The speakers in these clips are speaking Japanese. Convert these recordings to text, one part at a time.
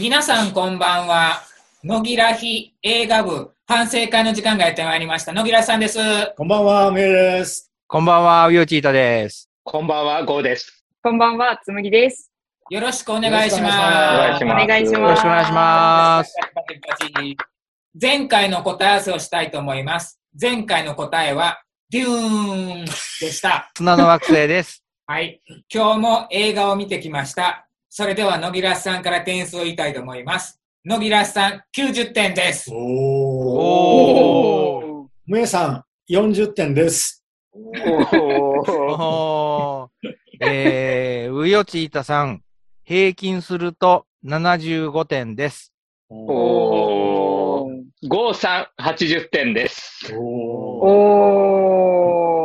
皆さんこんばんは。野木らひ映画部反省会の時間がやってまいりました。野木らさんです。こんばんは、めいです。こんばんは、ウヨチータです。こんばんは、ゴーです。こんばんは、つむぎです。よろしくお願いします。よろしくお願いしお願いします。よろしくお願いします。前回の答え合わせをしたいと思います。前回の答えは、デューンでした。砂の惑星です。はい。今日も映画を見てきました。それでは、野木らさんから点数を言いたいと思います。野木らさん、90点です。おー。おー。めいさん、40点です。おーおーえー、ウヨチータさん、平均すると75点です。おーゴーさん、80点です。おー。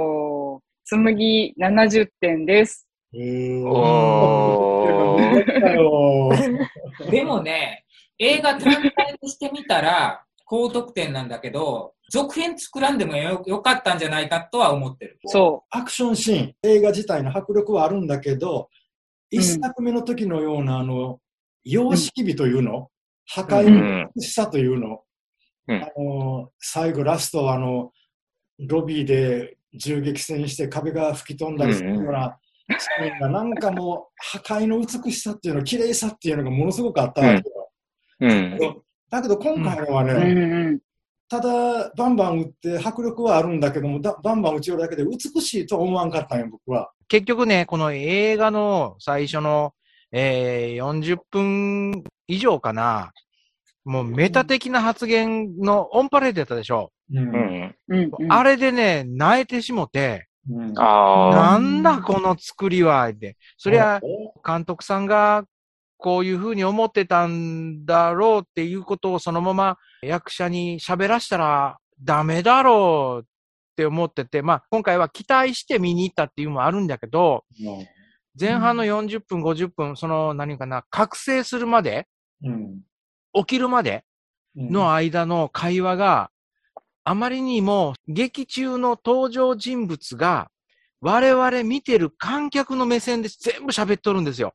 おー。つむぎ70点です。えーおーだよ。でもね、映画単体にしてみたら、高得点なんだけど、続編作らんでもよよかったんじゃないかとは思ってる。そアクションシーン、映画自体の迫力はあるんだけど、うん。一作目の時のような、あの、様式美というの、破う壊のん。美しさというの、うん。あの、最後ラスト、あの、ロビーで銃撃戦して壁が吹き飛んだりするような、なんかもう破壊の美しさっていうの、綺麗さっていうのがものすごくあったわけよ。うん。だけど今回のはね、う。うんうん。ただバンバン打って迫力はあるんだけども、だバンバン打ち寄るだけで美しいとは思わんかったんよ、僕は。結局ね、この映画の最初の、えー、40分以上かな、もうメタ的な発言のオンパレードやったでしょ。うんうん。あれでね、泣いてしもて、うん。あなんだこの作りは、って。そりゃ、お監督さんがこういうふうに思ってたんだろうっていうことをそのまま役者に喋らしたらダメだろうって思ってて、まあ今回は期待して見に行ったっていうのもあるんだけど、前半の40分、50分、その何かな、覚醒するまで、うん。起きるまでの間の会話があまりにも劇中の登場人物が我々見てる観客の目線で全部喋っとるんですよ。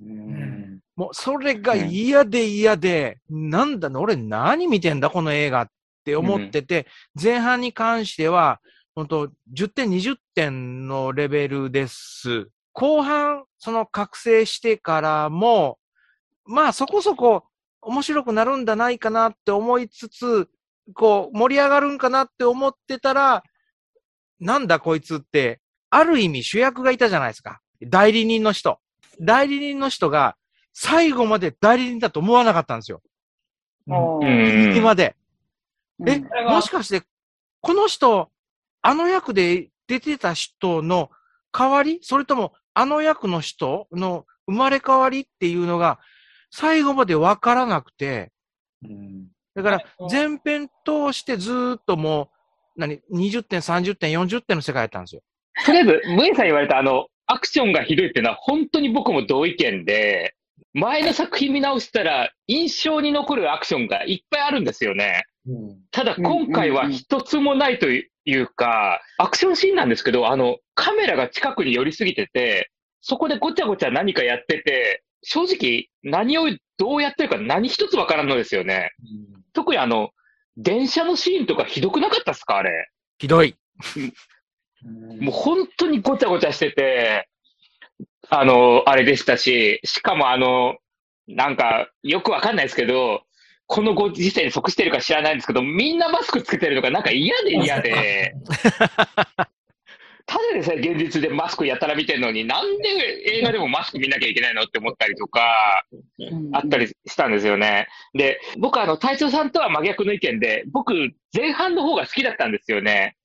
うんもうそれが嫌で嫌で、なんだの、俺何見てんだ？この映画って思ってて、前半に関しては、本当10点、20点のレベルです。後半、その覚醒してからも、まあそこそこ面白くなるんだないかなって思いつつ、こう盛り上がるんかなって思ってたら、なんだこいつって、ある意味主役がいたじゃないですか。代理人の人。代理人の人が最後まで代理人だと思わなかったんですよ。今で。えもしかして、この人、あの役で出てた人の代わり？それとも、あの役の人の生まれ変わりっていうのが、最後までわからなくて、うんだからはい、前編通してずーっともう、何、20点、30点、40点の世界やったんですよ。とりあえず、ムエさん言われたあの、アクションがひどいっていうのは本当に僕も同意見で、前の作品見直したら印象に残るアクションがいっぱいあるんですよね。うんただ今回は一つもないというか、アクションシーンなんですけど、あの、カメラが近くに寄りすぎてて、そこでごちゃごちゃ何かやってて、正直何をどうやってるか何一つわからんのですよね。特にあの、電車のシーンとかひどくなかったっすか？あれ。ひどい。う んもう本当にごちゃごちゃしてて、あの、あれでしたし、しかもあの、なんか、よくわかんないですけど、このご時世に即してるか知らないんですけど、みんなマスクつけてるのがなんか嫌で嫌で、でさえ現実でマスクやたら見てるのに、なんで映画でもマスク見なきゃいけないのって思ったりとか、あったりしたんですよね。で、僕あの、隊長さんとは真逆の意見で、僕、前半の方が好きだったんですよね。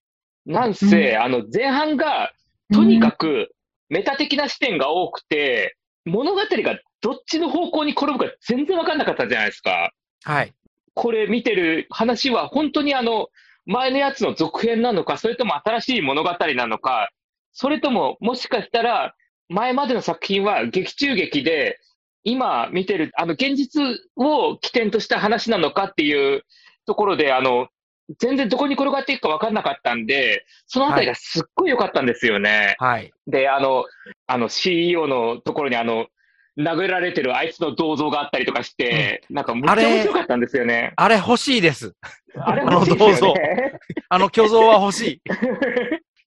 なんせ、あの、前半が、とにかく、メタ的な視点が多くて、物語がどっちの方向に転ぶか全然わかんなかったじゃないですか。はい。これ見てる話は本当にあの、前のやつの続編なのか、それとも新しい物語なのか、それとももしかしたら、前までの作品は劇中劇で、今見てる、あの、現実を起点とした話なのかっていうところで、あの、全然どこに転がっていくか分かんなかったんで、そのあたりがすっごい良かったんですよね。はい。で、あの、あの CEO のところにあの、殴られてるあいつの銅像があったりとかして、なんかむっちゃ面白かったんですよね。あれ欲しいです。あれあの欲しいですよね。あの虚像は欲しい。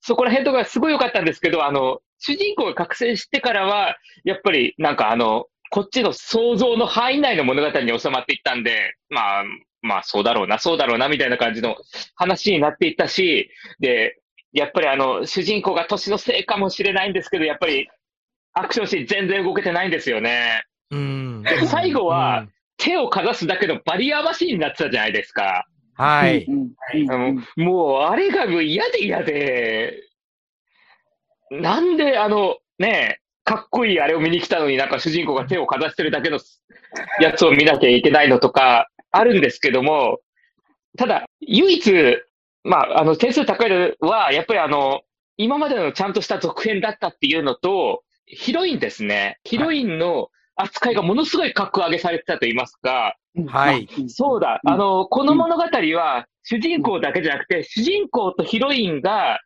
そこら辺とかすごい良かったんですけど、あの、主人公が覚醒してからは、やっぱりなんかあの、こっちの想像の範囲内の物語に収まっていったんで、まあ、まあそうだろうな、そうだろうな、みたいな感じの話になっていったし、で、やっぱりあの、主人公が年のせいかもしれないんですけど、やっぱりアクションシーン全然動けてないんですよね。うん。で最後うはん手をかざすだけのバリアマシーンになってたじゃないですか。はい。あのもう、あれがもう嫌で嫌で、なんであの、ねえ、かっこいいあれを見に来たのになんか主人公が手をかざしてるだけのやつを見なきゃいけないのとかあるんですけども、ただ、唯一、まあ、あの、点数高いのは、やっぱりあの、今までのちゃんとした続編だったっていうのと、ヒロインですね。ヒロインの扱いがものすごい格上げされてたと言いますか、はい。そうだ。うんあの、この物語は、主人公だけじゃなくて、主人公とヒロインが、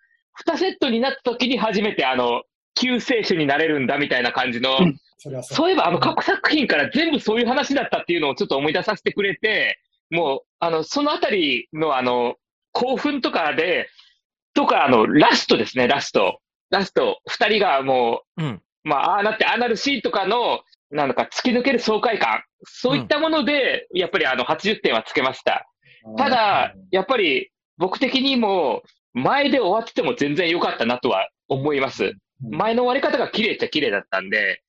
2セットになった時に初めて、あの、救世主になれるんだみたいな感じの、うんそう。そういえば、あの、過去作品から全部そういう話だったっていうのをちょっと思い出させてくれて、もう、あの、そのあたりの、あの、興奮とかで、とか、あの、ラストですね、ラスト。ラスト、二人がもう、うん。まあ、ああなって、ああなるシーンとかの、なんだか突き抜ける爽快感。そういったもので、やっぱりあの、80点はつけました。ただ、やっぱり僕的にも、前で終わってても全然良かったなとは思います。前の終わり方が綺麗っちゃ綺麗だったんで、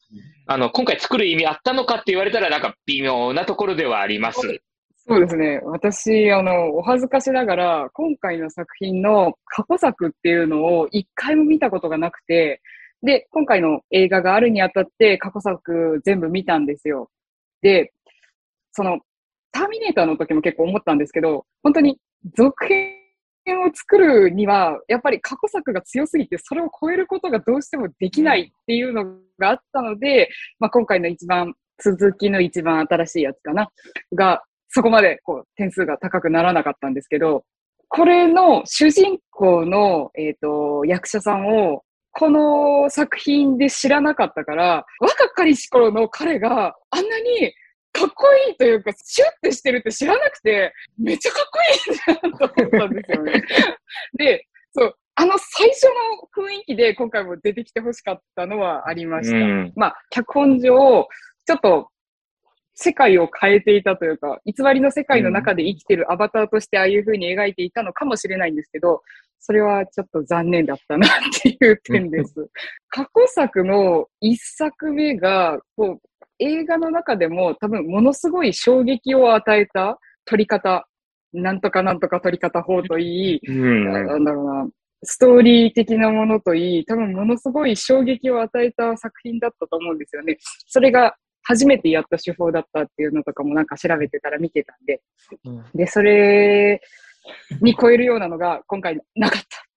あの、今回作る意味あったのかって言われたらなんか微妙なところではあります。そうですね。私、あの、お恥ずかしながら、今回の作品の過去作っていうのを一回も見たことがなくて、で、今回の映画があるにあたって過去作全部見たんですよ。で、その、ターミネーターの時も結構思ったんですけど、本当に続編を作るには、やっぱり過去作が強すぎて、それを超えることがどうしてもできないっていうのがあったので、まあ、今回の一番、続きの一番新しいやつかな、が、そこまでこう点数が高くならなかったんですけど、これの主人公の、えっ、と、役者さんを、この作品で知らなかったから、若かりし頃の彼があんなにかっこいいというか、シュッてしてるって知らなくて、めっちゃかっこいいじゃんと思ったんですよね。で、そう、あの最初の雰囲気で今回も出てきてほしかったのはありました。うんまあ、脚本上、ちょっと、世界を変えていたというか、偽りの世界の中で生きてるアバターとしてああいう風に描いていたのかもしれないんですけど、それはちょっと残念だったなっていう点です。過去作の一作目が、こう、映画の中でも多分ものすごい衝撃を与えた撮り方、なんとかなんとか撮り方法といい、うんなんだろうな、ストーリー的なものといい、多分ものすごい衝撃を与えた作品だったと思うんですよね。それが初めてやった手法だったっていうのとかもなんか調べてたら見てたんで。うんで、それに超えるようなのが今回なかった。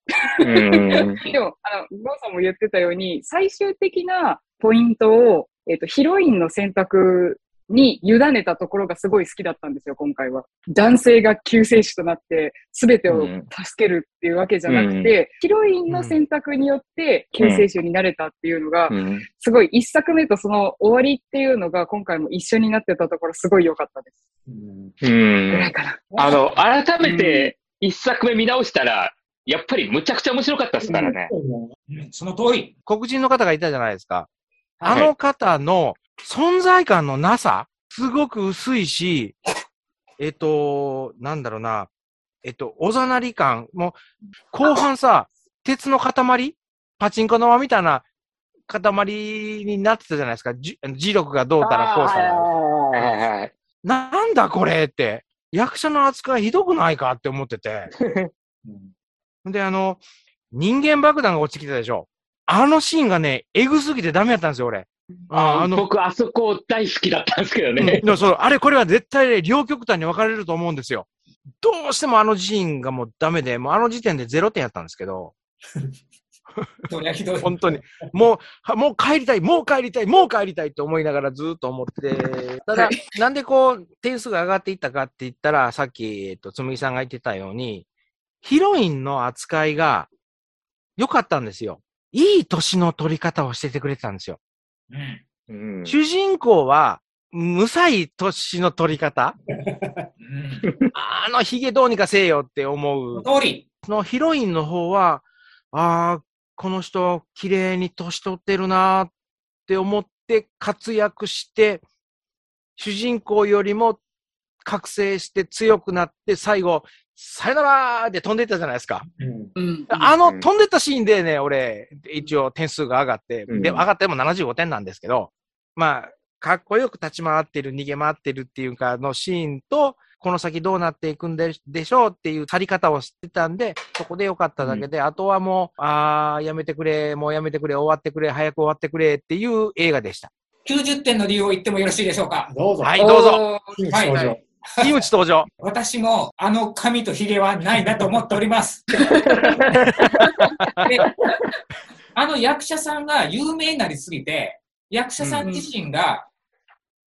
うんでも、あの、ゴーさんも言ってたように、最終的なポイントを、えっ、と、ヒロインの選択に委ねたところがすごい好きだったんですよ、今回は。男性が救世主となって、すべてを助けるっていうわけじゃなくて、ヒロインの選択によって救世主になれたっていうのが、うんすごい一作目とその終わりっていうのが今回も一緒になってたところすごい良かったです。うんうんぐらいかな。あの、改めて一作目見直したら、やっぱりむちゃくちゃ面白かったですからね。うんその通り。黒人の方がいたじゃないですか。あはいの方の存在感のなさ、すごく薄いし、えっと、なんだろうな、えっと、おざなり感、もう、後半さ、鉄の塊？パチンコの輪みたいな塊になってたじゃないですか。じ磁力がどうたらこうたら。はいはいはいなんだこれって。役者の扱いひどくないかって思ってて。で、あの、人間爆弾が落ちてきたでしょ。あのシーンがね、エグすぎてダメだったんですよ、俺。ああの、僕、あそこ大好きだったんですけどうんね。でもそう、あれ、これは絶対ね、両極端に分かれると思うんですよ。どうしてもあのシーンがもうダメで、もうあの時点で0点やったんですけど、そりゃひどい。本当に、もう、はもう帰りたい、もう帰りたい、もう帰りたいって思いながらずっと思って、ただ、はいなんでこう、点数が上がっていったかって言ったら、さっき、えっと、つむぎさんが言ってたように、ヒロインの扱いが良かったんですよ。いい年の取り方をしててくれてたんですよ。うんうん主人公は、無才年の取り方？うん。あのヒゲどうにかせえよって思う。のヒロインの方は、ああ、この人、綺麗に年取ってるなーって思って活躍して、主人公よりも覚醒して強くなって、最後、さよならーで飛んでったじゃないですか。うんうん。あのうん飛んでったシーンでね、俺、一応点数が上がって、うんで、上がっても75点なんですけど、まあ、かっこよく立ち回ってる、逃げ回ってるっていうかのシーンと、この先どうなっていくんででしょうっていう去り方を知ってたんで、そこでよかっただけで、あとはもう、あー、やめてくれ、もうやめてくれ、終わってくれ、早く終わってくれっていう映画でした。90点の理由を言ってもよろしいでしょうか？どうぞ。はい、どうぞ。はい登場はい井口登場。私もあの髪と髭はないなと思っております。であの役者さんが有名になりすぎて、役者さん自身が、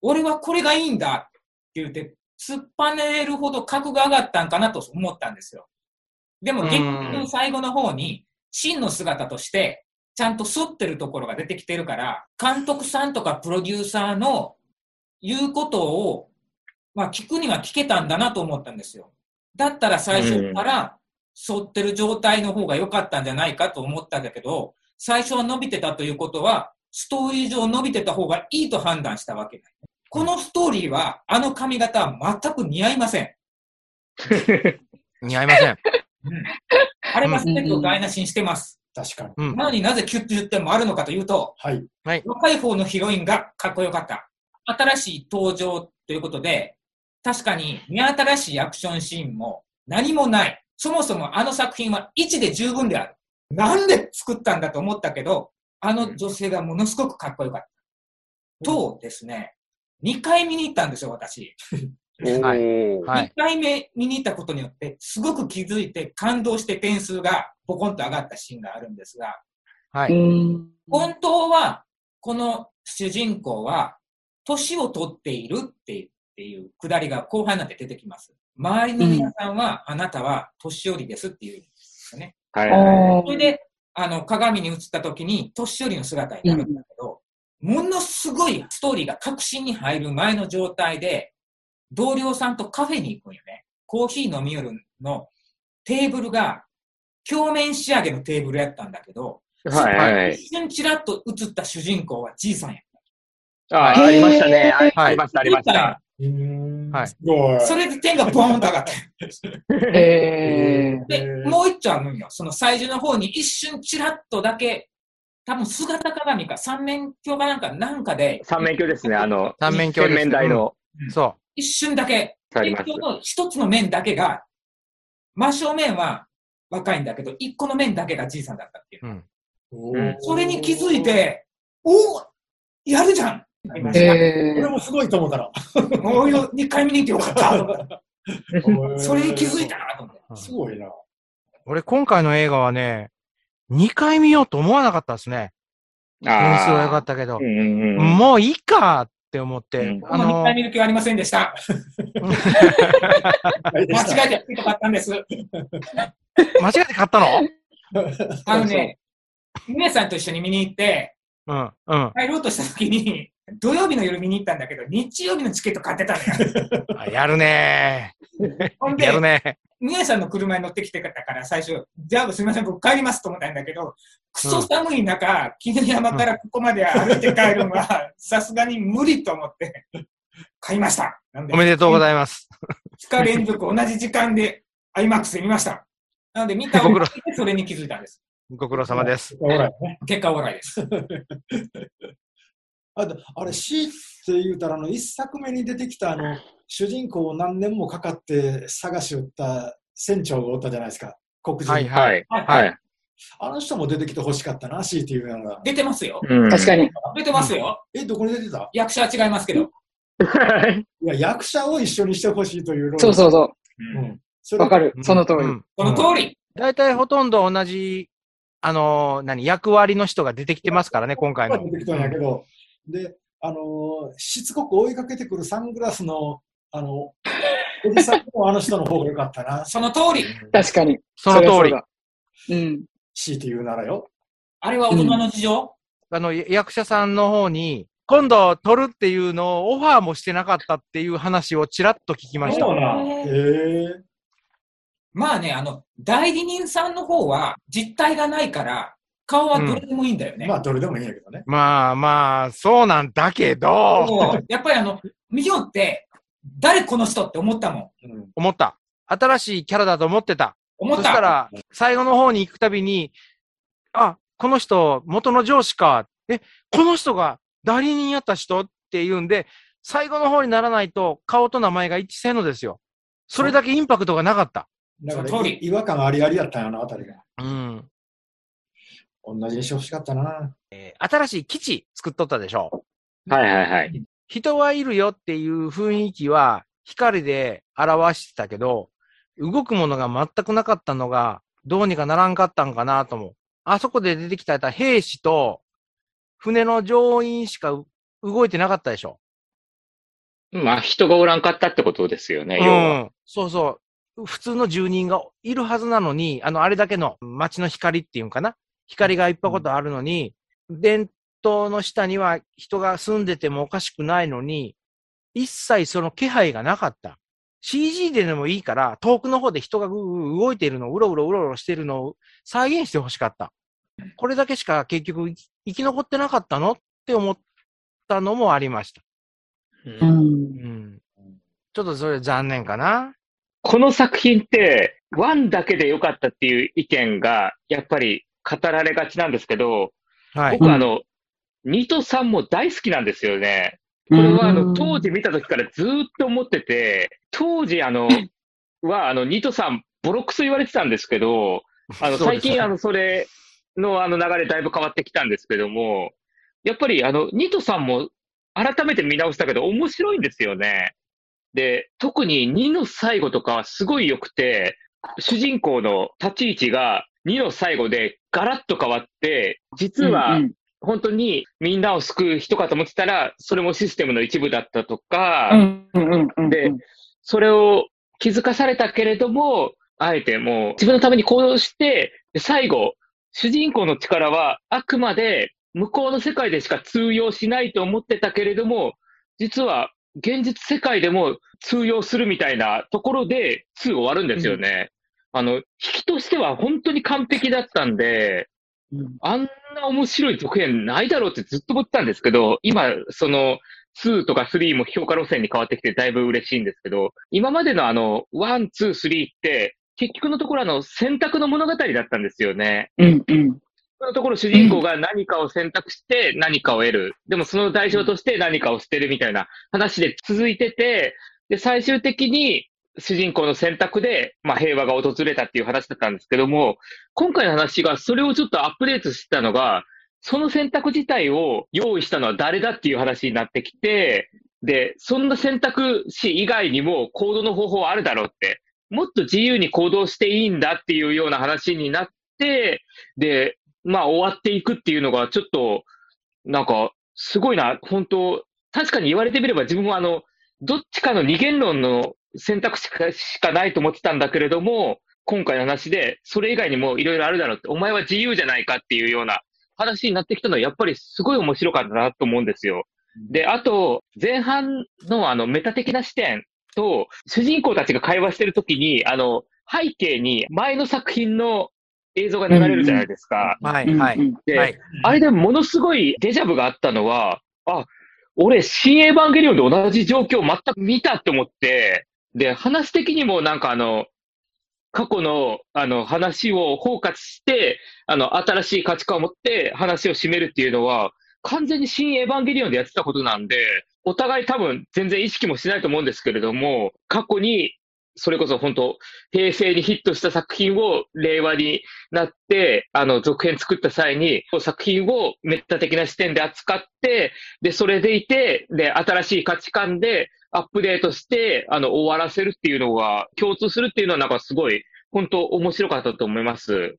俺はこれがいいんだって言って、突っぱねるほど格が上がったんかなと思ったんですよ。でも、うん劇の最後の方に、真の姿として、ちゃんと反ってるところが出てきてるから、監督さんとかプロデューサーの言うことを、まあ聞くには聞けたんだなと思ったんですよ。だったら最初から反ってる状態の方が良かったんじゃないかと思ったんだけど、最初は伸びてたということは、ストーリー上伸びてた方がいいと判断したわけだよね。このストーリーは、あの髪型は全く似合いません。似合いません。うんあれは全てを台無しにしてます。確かに。うん。なのになぜ90点もあるのかというと、はい。若い方のヒロインがかっこよかった。新しい登場ということで、確かに目新しいアクションシーンも何もない。そもそもあの作品は1で十分である。なんで作ったんだと思ったけど、あの女性がものすごくかっこよかった。とですね、2回見に行ったんですよ、私。はいおーはい1回目見に行ったことによって、すごく気づいて感動して点数がポコンと上がったシーンがあるんですが、はい。うん。本当は、この主人公は、年を取っているっていうっていうくだりが後半になって出てきます。周りの皆さんは、あなたは年寄りですっていうんですよね。はいはい。それで、あの、鏡に映った時に、年寄りの姿になるんだけど、ものすごいストーリーが確信に入る前の状態で、同僚さんとカフェに行くんよね。コーヒー飲み寄るのテーブルが、鏡面仕上げのテーブルやったんだけど、はいはい。一瞬ちらっと映った主人公はじいさんや。ああ、ありましたね。あはいありました、ありました。はいすごい。それで点がボーンと上がった。えで、もう一丁あるんよ。その最初の方に一瞬ちらっとだけ、多分姿鏡か三面鏡かなんか、なんかで、三面鏡ですね、あの、三面鏡です洗面台の。そ一瞬だけ、あります一。の一つの面だけが、真正面は若いんだけど、一個の面だけがじいさんだったっていう。う。うん。それに気づい、て、おおやるじゃんえこれもすごいと思ったら。もうよ2回見に行ってよかったと思った。それに気づいたなと思って。すごいな。俺、今回の映画はね、2回見ようと思わなかったですね。点数は良かあったけどあ。う、んうんうん。もういいかって思って、うんあこの2の回、見る気はありませんでした。間違えてよかったんです。間違えて買ったの？あのね、皆さんと一緒に見に行って、うん、うん。帰ろうとした時に、土曜日の夜見に行ったんだけど、日曜日のチケット買ってたのよ。あやるね。やるで、ね皆さんの車に乗ってきてたから、最初、じゃあすみません、僕帰りますと思ったんだけど、クソ寒い中、絹山からここまで歩いて帰るのは、さすがに無理と思って、買いました。おめでとうごいざいます。ます。2日連続同じ時間で IMAX で見ました。なので見たご苦労それに気づいたんです。ご苦労様です。結果オーライです。あとあれ、C って言うたら、あの、一作目に出てきた、あの、主人公を何年もかかって探し打った船長がおったじゃないですか。黒人。はいはい。はいはい。あの人も出てきて欲しかったな、C っていうのが。出てますよ。うん確かに。出てますよ。え、どこに出てた？役者は違いますけど。いや、役者を一緒にしてほしいというロールそうそうそうん。そう。れわかる。その通り。うんその通り。大体ほとんど同じ、あのー何、役割の人が出てきてますからね、今回の。出てきたんやけど、で、あのーしつこく追いかけてくるサングラスの、あの、おじさんもあの人の方が良かったな、その通り。確かに。その通り。うだ。うん。強いて言うならよ。あれは大人の事情、あの、役者さんの方に、今度撮るっていうのをオファーもしてなかったっていう話をちらっと聞きました。そうなん。へえ。まあね、あの、代理人さんの方は実体がないから、顔はどれでもいいんだよね。まあ、どれでもいいんやけどね。まあまあ、そうなんだけど、やっぱりあの、見よって、誰この人って思ったもん。うん。思った。新しいキャラだと思ってた。思った。そしたら、最後の方に行くたびに、あ、この人、元の上司か。え、この人が代理人やった人って言うんで、最後の方にならないと顔と名前が一致せんのですよ。それだけインパクトがなかった。だから違和感ありありやったんやな、あたりが。うん。同じにしてほしかったな。えー新しい基地作っとったでしょ。はいはいはい。人はいるよっていう雰囲気は光で表してたけど、動くものが全くなかったのが、どうにかならんかったんかなと思う。あそこで出てきた兵士と船の乗員しかう動いてなかったでしょ。まあ、人がおらんかったってことですよね、う要は。ん。そうそう。普通の住人がいるはずなのに、あの、あれだけの街の光っていうんかな光がいっぱいことあるのに、伝トの下には人が住んでてもおかしくないのに、一切その気配がなかった。CG ででもいいから、遠くの方で人がぐー動いているのを、うろうろうろうろしてるのを再現してほしかった。これだけしか結局生き残ってなかったのって思ったのもありました。うん、うんちょっとそれ残念かな。この作品って、ワンだけで良かったっていう意見が、やっぱり語られがちなんですけど、はい、僕はあの、うん、2と3も大好きなんですよね。これはあの当時見た時からずっと思ってて、当時あの、はあの2と3ボロクソ言われてたんですけど、あの最近あのそれのあの流れだいぶ変わってきたんですけども、やっぱりあの2と3も改めて見直したけど面白いんですよね。で、特に2の最後とかすごい良くて、主人公の立ち位置が2の最後でガラッと変わって、実は本当にみんなを救う人かと思ってたら、それもシステムの一部だったとか、うんうんうんうんでそれを気づかされたけれども、あえてもう自分のために行動して、で最後、主人公の力はあくまで向こうの世界でしか通用しないと思ってたけれども、実は現実世界でも通用するみたいなところで2終わるんですよね。あの、引きとしては本当に完璧だったんで、うんあんな面白い続編ないだろうってずっと思ってたんですけど、今、その、2とか3も評価路線に変わってきてだいぶ嬉しいんですけど、今までのあの、1、2、3って、結局のところあの、選択の物語だったんですよね。うんうんそのところ主人公が何かを選択して何かを得る。でもその代償として何かを捨てるみたいな話で続いてて、で、最終的に主人公の選択で、まあ、平和が訪れたっていう話だったんですけども、今回の話がそれをちょっとアップデートしたのが、その選択自体を用意したのは誰だっていう話になってきて、で、そんな選択肢以外にも行動の方法はあるだろうって、もっと自由に行動していいんだっていうような話になって、で、まあ終わっていくっていうのがちょっと、なんか、すごいな、本当確かに言われてみれば自分はあの、どっちかの二元論の選択肢かしかないと思ってたんだけれども、今回の話で、それ以外にもいろいろあるだろうって、お前は自由じゃないかっていうような話になってきたのは、やっぱりすごい面白かったなと思うんですよ。で、あと、前半のあの、メタ的な視点と、主人公たちが会話してるときに、あの、背景に前の作品の映像が流れるじゃないですか。はい、はい。うんで、はい。あれでものすごいデジャブがあったのは、あ、俺、新エヴァンゲリオンで同じ状況を全く見たって思って、で、話的にもなんかあの、過去のあの話を包括して、あの、新しい価値観を持って話を締めるっていうのは、完全に新エヴァンゲリオンでやってたことなんで、お互い多分全然意識もしないと思うんですけれども、過去に、それこそ本当、平成にヒットした作品を令和になって、あの、続編作った際に、作品をメッタ的な視点で扱って、で、それでいて、で、新しい価値観でアップデートして、あの、終わらせるっていうのが、共通するっていうのはなんかすごい、本当面白かったと思います。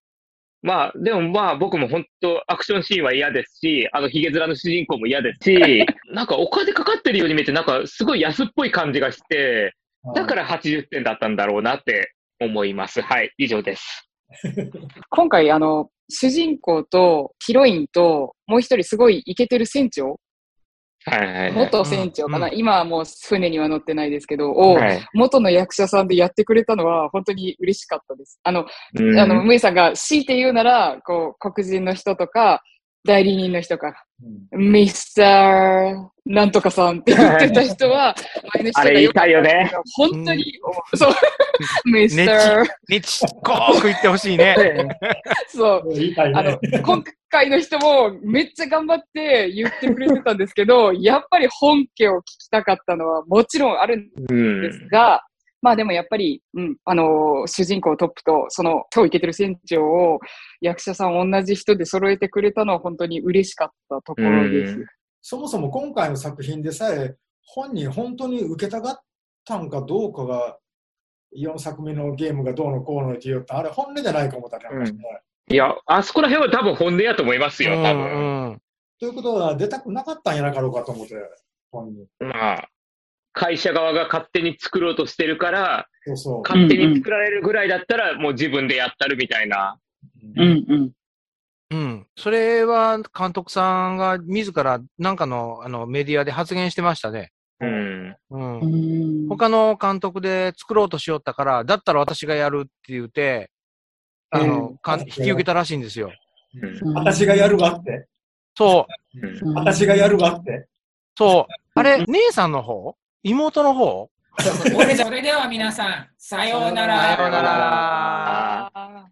まあ、でもまあ僕も本当アクションシーンは嫌ですし、あのヒゲ面の主人公も嫌ですし、なんかお金かかってるように見えて、なんかすごい安っぽい感じがして、だから80点だったんだろうなって思います。はい、以上です。今回、あの、主人公とヒロインと、もう一人すごいイケてる船長はいはいはい。元船長かな、うん。今はもう船には乗ってないですけど、を、はい。元の役者さんでやってくれたのは本当に嬉しかったです。あの、うん。あの、ムイさんが強いて言うなら、こう、黒人の人とか、代理人の人か、うん。ミスターなんとかさんって言ってた人は、あれ言いたいよね。本当に、そう、ミスター、ねちっこーく言ってほしいね。そう、言いたいあの回の人もめっちゃ頑張って言ってくれてたんですけど、やっぱり本家を聞きたかったのはもちろんあるんうんですが、まあでもやっぱり、うん、あのー主人公トップと、その、今日イケてる船長を役者さん同じ人で揃えてくれたのは本当に嬉しかったところです。うん。そもそも今回の作品でさえ、本人本当に受けたがったんかどうかが、4作目のゲームがどうのこうのって言うと、あれ本音じゃないか思ったりなんいや、あそこら辺は多分本音やと思いますよ、多分。うんということは、出たくなかったんやなかろうかと思って、本人。まあ、会社側が勝手に作ろうとしてるから、そうそう。勝手に作られるぐらいだったら、もう自分でやったるみたいな。うんうん。うん。それは監督さんが自らなんかのあのメディアで発言してましたね。うん。うんう。ん他の監督で作ろうとしよったから、だったら私がやるって言って、あの、かん引き受けたらしいんですよ。うん私がやるわって。そう、うん私がやるわって。そう。あれ、姉さんの方？妹の方？それでは皆さん、さようなら。さようなら。